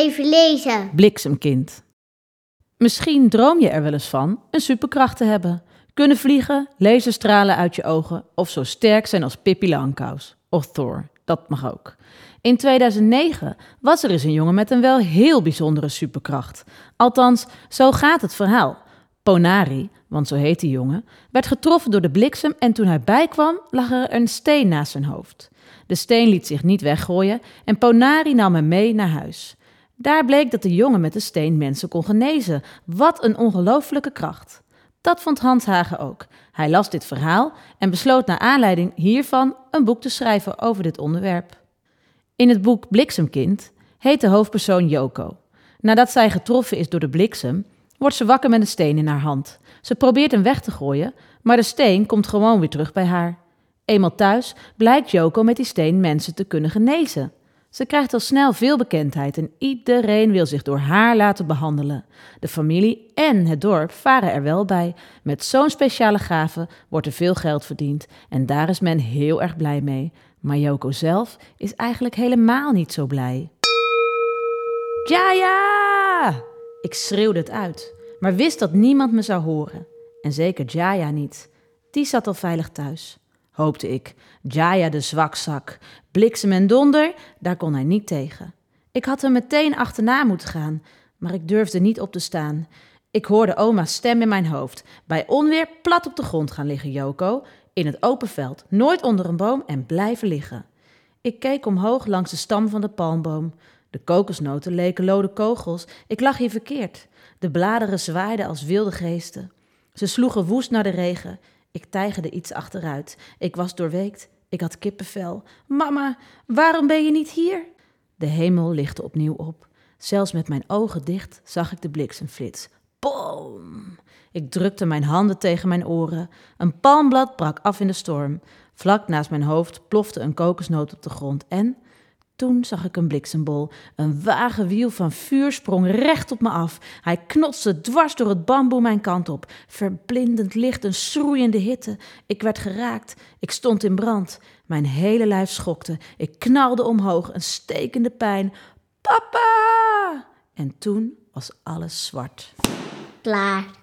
even lezen. Bliksemkind. Misschien droom je er wel eens van een superkracht te hebben. Kunnen vliegen, laserstralen uit je ogen of zo sterk zijn als Pippi Langkous. Of Thor, dat mag ook. In 2009 was er eens een jongen met een wel heel bijzondere superkracht. Althans, zo gaat het verhaal. Ponari, want zo heet die jongen, werd getroffen door de bliksem en toen hij bijkwam lag er een steen naast zijn hoofd. De steen liet zich niet weggooien en Ponari nam hem mee naar huis. Daar bleek dat de jongen met de steen mensen kon genezen. Wat een ongelooflijke kracht. Dat vond Hans Hagen ook. Hij las dit verhaal en besloot naar aanleiding hiervan een boek te schrijven over dit onderwerp. In het boek Bliksemkind heet de hoofdpersoon Joko. Nadat zij getroffen is door de bliksem, wordt ze wakker met een steen in haar hand. Ze probeert hem weg te gooien, maar de steen komt gewoon weer terug bij haar. Eenmaal thuis blijkt Joko met die steen mensen te kunnen genezen. Ze krijgt al snel veel bekendheid en iedereen wil zich door haar laten behandelen. De familie en het dorp varen er wel bij. Met zo'n speciale gave wordt er veel geld verdiend en daar is men heel erg blij mee. Maar Joko zelf is eigenlijk helemaal niet zo blij. Jaya! Ik schreeuwde het uit, maar wist dat niemand me zou horen. En zeker Jaya niet. Die zat al veilig thuis, hoopte ik. Jaya de zwakzak. Bliksem en donder, daar kon hij niet tegen. Ik had hem meteen achterna moeten gaan, maar ik durfde niet op te staan. Ik hoorde oma's stem in mijn hoofd. Bij onweer plat op de grond gaan liggen, Joko. In het open veld, nooit onder een boom en blijven liggen. Ik keek omhoog langs de stam van de palmboom. De kokosnoten leken lode kogels. Ik lag hier verkeerd. De bladeren zwaaiden als wilde geesten. Ze sloegen woest naar de regen. Ik tijgerde iets achteruit. Ik was doorweekt. Ik had kippenvel. Mama, waarom ben je niet hier? De hemel lichtte opnieuw op. Zelfs met mijn ogen dicht zag ik de bliksemflits. Boom! Ik drukte mijn handen tegen mijn oren. Een palmblad brak af in de storm. Vlak naast mijn hoofd plofte een kokosnoot op de grond en toen zag ik een bliksembol. Een wagenwiel van vuur sprong recht op me af. Hij knotste dwars door het bamboe mijn kant op. Verblindend licht, een schroeiende hitte. Ik werd geraakt. Ik stond in brand. Mijn hele lijf schokte. Ik knalde omhoog, een stekende pijn. Papa! En toen was alles zwart. Klaar.